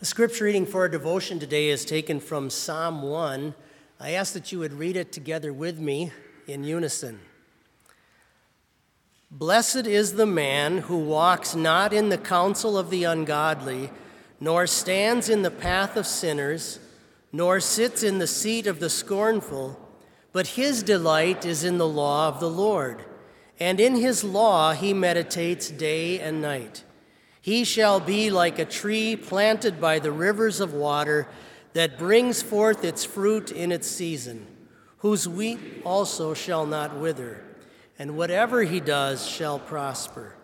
The scripture reading for our devotion today is taken from Psalm 1. I ask that you would read it together with me in unison. Blessed is the man who walks not in the counsel of the ungodly, nor stands in the path of sinners, nor sits in the seat of the scornful, but his delight is in the law of the Lord, and in his law he meditates day and night. He shall be like a tree planted by the rivers of water that brings forth its fruit in its season, whose wheat also shall not wither, and whatever he does shall prosper.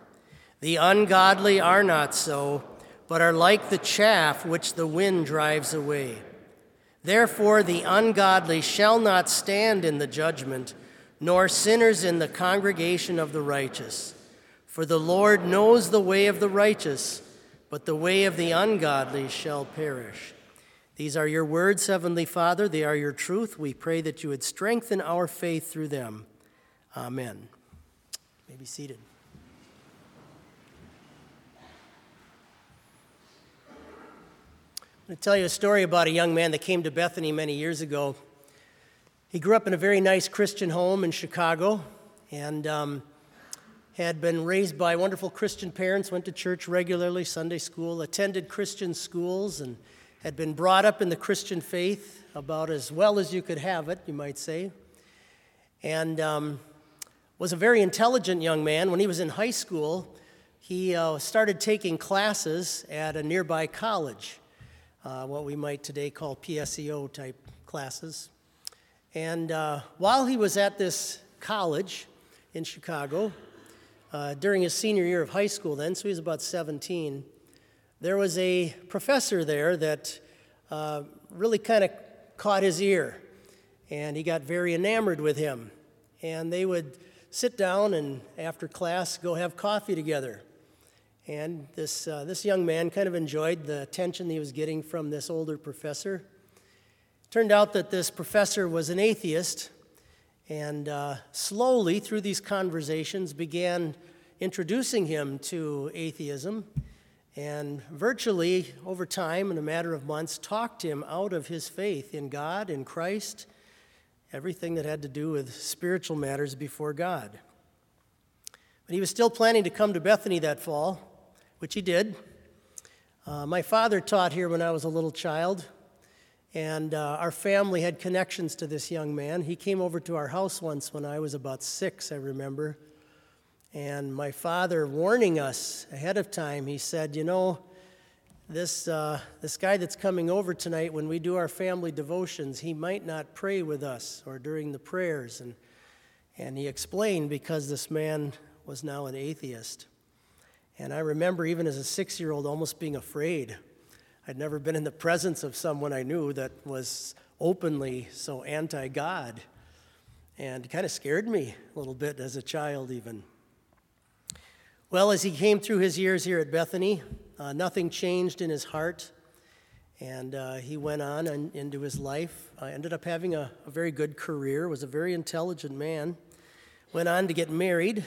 The ungodly are not so, but are like the chaff which the wind drives away. Therefore, the ungodly shall not stand in the judgment, nor sinners in the congregation of the righteous. For the Lord knows the way of the righteous, but the way of the ungodly shall perish. These are your words, Heavenly Father. They are your truth. We pray that you would strengthen our faith through them. Amen. You may be seated. I'm going to tell you a story about a young man that came to Bethany many years ago. He grew up in a very nice Christian home in Chicago, and um, had been raised by wonderful Christian parents, went to church regularly, Sunday school, attended Christian schools, and had been brought up in the Christian faith about as well as you could have it, you might say. And um, was a very intelligent young man. When he was in high school, he uh, started taking classes at a nearby college, uh, what we might today call PSEO type classes. And uh, while he was at this college in Chicago, uh, during his senior year of high school, then, so he was about 17, there was a professor there that uh, really kind of caught his ear, and he got very enamored with him. And they would sit down and, after class, go have coffee together. And this, uh, this young man kind of enjoyed the attention he was getting from this older professor. Turned out that this professor was an atheist, and uh, slowly, through these conversations, began introducing him to atheism. And virtually, over time, in a matter of months, talked him out of his faith in God, in Christ, everything that had to do with spiritual matters before God. But he was still planning to come to Bethany that fall, which he did. Uh, my father taught here when I was a little child. And uh, our family had connections to this young man. He came over to our house once when I was about six, I remember. And my father, warning us ahead of time, he said, You know, this, uh, this guy that's coming over tonight, when we do our family devotions, he might not pray with us or during the prayers. And, and he explained because this man was now an atheist. And I remember, even as a six year old, almost being afraid I'd never been in the presence of someone I knew that was openly so anti God. And kind of scared me a little bit as a child, even. Well, as he came through his years here at Bethany, uh, nothing changed in his heart. And uh, he went on and, into his life. Uh, ended up having a, a very good career, was a very intelligent man. Went on to get married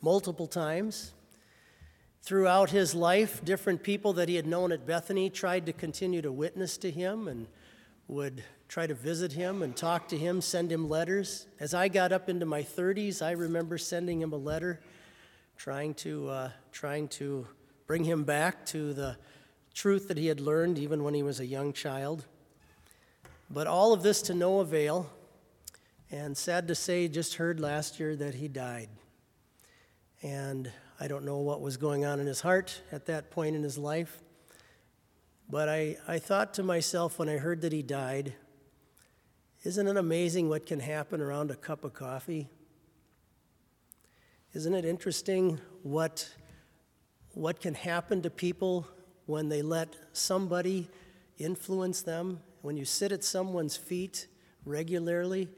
multiple times. Throughout his life, different people that he had known at Bethany tried to continue to witness to him and would try to visit him and talk to him, send him letters. As I got up into my 30s, I remember sending him a letter trying to, uh, trying to bring him back to the truth that he had learned even when he was a young child. But all of this to no avail. And sad to say, just heard last year that he died. And I don't know what was going on in his heart at that point in his life. But I, I thought to myself when I heard that he died, isn't it amazing what can happen around a cup of coffee? Isn't it interesting what, what can happen to people when they let somebody influence them? When you sit at someone's feet regularly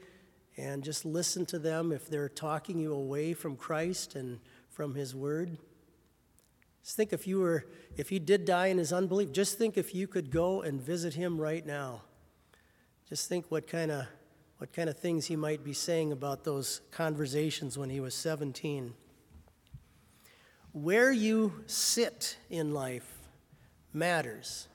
and just listen to them if they're talking you away from Christ and from his word. Just think if you were, if he did die in his unbelief, just think if you could go and visit him right now. Just think what kind of what kind of things he might be saying about those conversations when he was 17. Where you sit in life matters.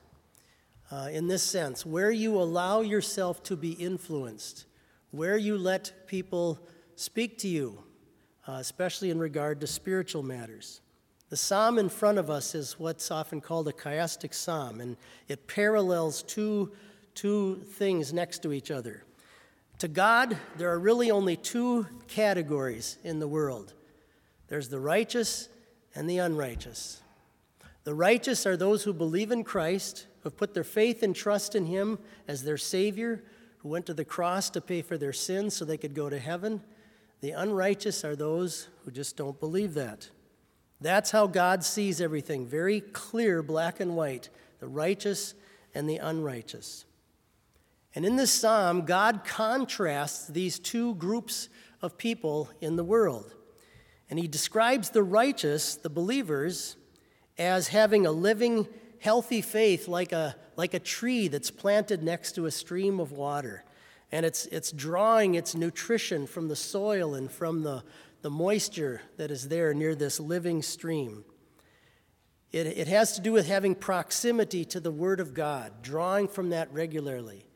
uh, in this sense where you allow yourself to be influenced, where you let people speak to you, uh, especially in regard to spiritual matters. The psalm in front of us is what's often called a chiastic psalm, and it parallels two, two things next to each other. To God, there are really only two categories in the world there's the righteous and the unrighteous. The righteous are those who believe in Christ, who have put their faith and trust in Him as their Savior, who went to the cross to pay for their sins so they could go to heaven. The unrighteous are those who just don't believe that. That's how God sees everything very clear, black and white the righteous and the unrighteous. And in this psalm, God contrasts these two groups of people in the world. And he describes the righteous, the believers, as having a living, healthy faith like a, like a tree that's planted next to a stream of water. And it's, it's drawing its nutrition from the soil and from the, the moisture that is there near this living stream. It, it has to do with having proximity to the Word of God, drawing from that regularly.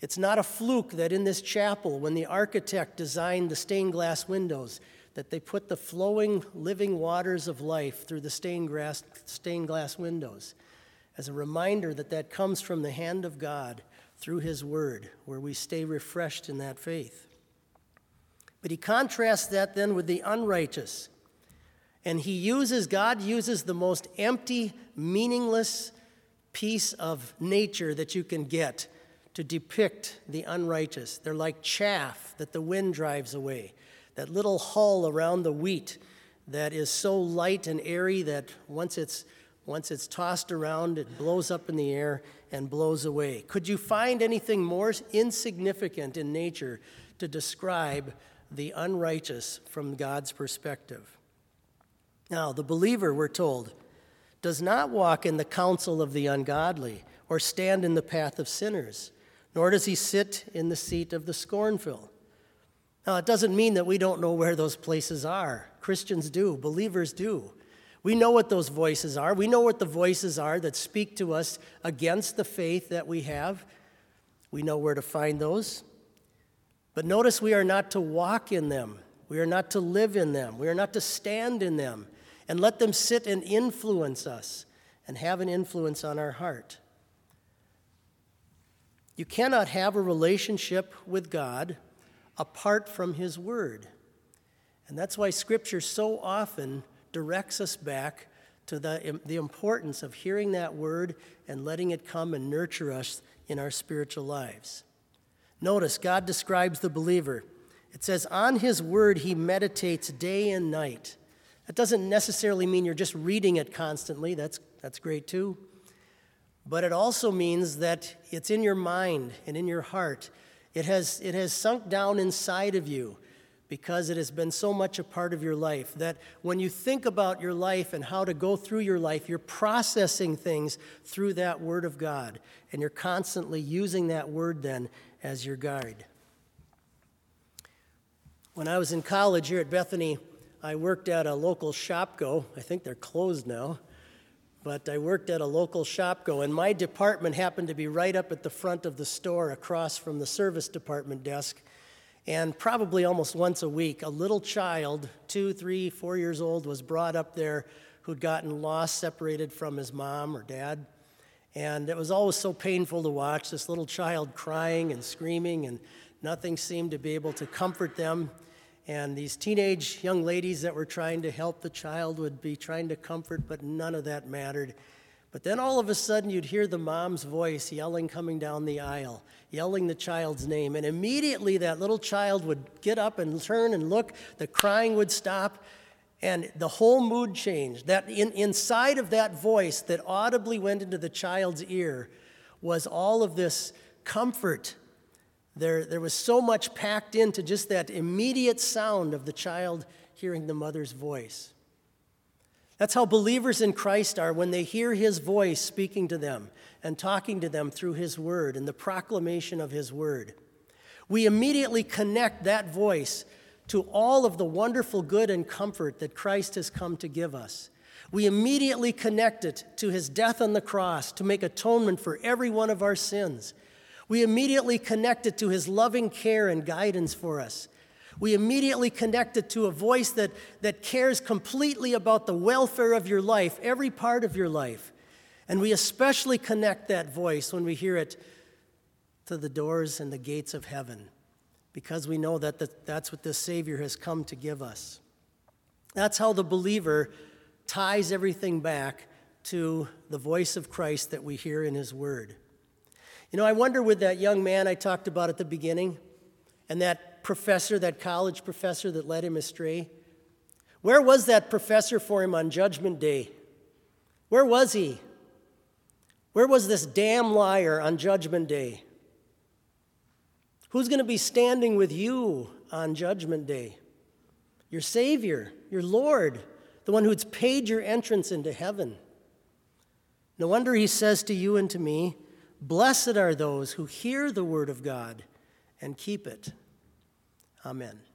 It's not a fluke that in this chapel, when the architect designed the stained glass windows, that they put the flowing, living waters of life through the stained glass, stained glass windows as a reminder that that comes from the hand of God through His Word, where we stay refreshed in that faith. But he contrasts that then with the unrighteous. And he uses, God uses the most empty, meaningless piece of nature that you can get to depict the unrighteous. They're like chaff that the wind drives away, that little hull around the wheat that is so light and airy that once it's, once it's tossed around, it blows up in the air and blows away. Could you find anything more insignificant in nature to describe the unrighteous from God's perspective? Now, the believer, we're told, does not walk in the counsel of the ungodly or stand in the path of sinners nor does he sit in the seat of the scornful. Now, it doesn't mean that we don't know where those places are. Christians do, believers do. We know what those voices are. We know what the voices are that speak to us against the faith that we have. We know where to find those. But notice we are not to walk in them, we are not to live in them, we are not to stand in them and let them sit and influence us and have an influence on our heart. You cannot have a relationship with God apart from His Word. And that's why Scripture so often directs us back to the, the importance of hearing that Word and letting it come and nurture us in our spiritual lives. Notice, God describes the believer. It says, On His Word He meditates day and night. That doesn't necessarily mean you're just reading it constantly, that's, that's great too. But it also means that it's in your mind and in your heart. It has, it has sunk down inside of you because it has been so much a part of your life that when you think about your life and how to go through your life, you're processing things through that Word of God. And you're constantly using that Word then as your guide. When I was in college here at Bethany, I worked at a local Shopko. I think they're closed now but I worked at a local Shopko, and my department happened to be right up at the front of the store across from the service department desk. And probably almost once a week, a little child, two, three, four years old, was brought up there who'd gotten lost, separated from his mom or dad. And it was always so painful to watch this little child crying and screaming, and nothing seemed to be able to comfort them. And these teenage young ladies that were trying to help the child would be trying to comfort, but none of that mattered. But then all of a sudden, you'd hear the mom's voice yelling coming down the aisle, yelling the child's name. And immediately, that little child would get up and turn and look. The crying would stop, and the whole mood changed. That in, inside of that voice that audibly went into the child's ear was all of this comfort there, there was so much packed into just that immediate sound of the child hearing the mother's voice. That's how believers in Christ are when they hear his voice speaking to them and talking to them through his word and the proclamation of his word. We immediately connect that voice to all of the wonderful good and comfort that Christ has come to give us. We immediately connect it to his death on the cross to make atonement for every one of our sins. We immediately connect it to his loving care and guidance for us. We immediately connect it to a voice that, that cares completely about the welfare of your life, every part of your life. And we especially connect that voice when we hear it to the doors and the gates of heaven, because we know that the, that's what the Savior has come to give us. That's how the believer ties everything back to the voice of Christ that we hear in His Word. You know, I wonder with that young man I talked about at the beginning and professor, that college professor that led him astray, where was that professor for him on Judgment Day? Where was he? Where was this damn liar on Judgment Day? Who's going to be standing with you on Judgment Day? Your Savior, your Lord, the one who's paid your entrance into heaven. No wonder he says to you and to me, Blessed are those who hear the word of God and keep it. Amen.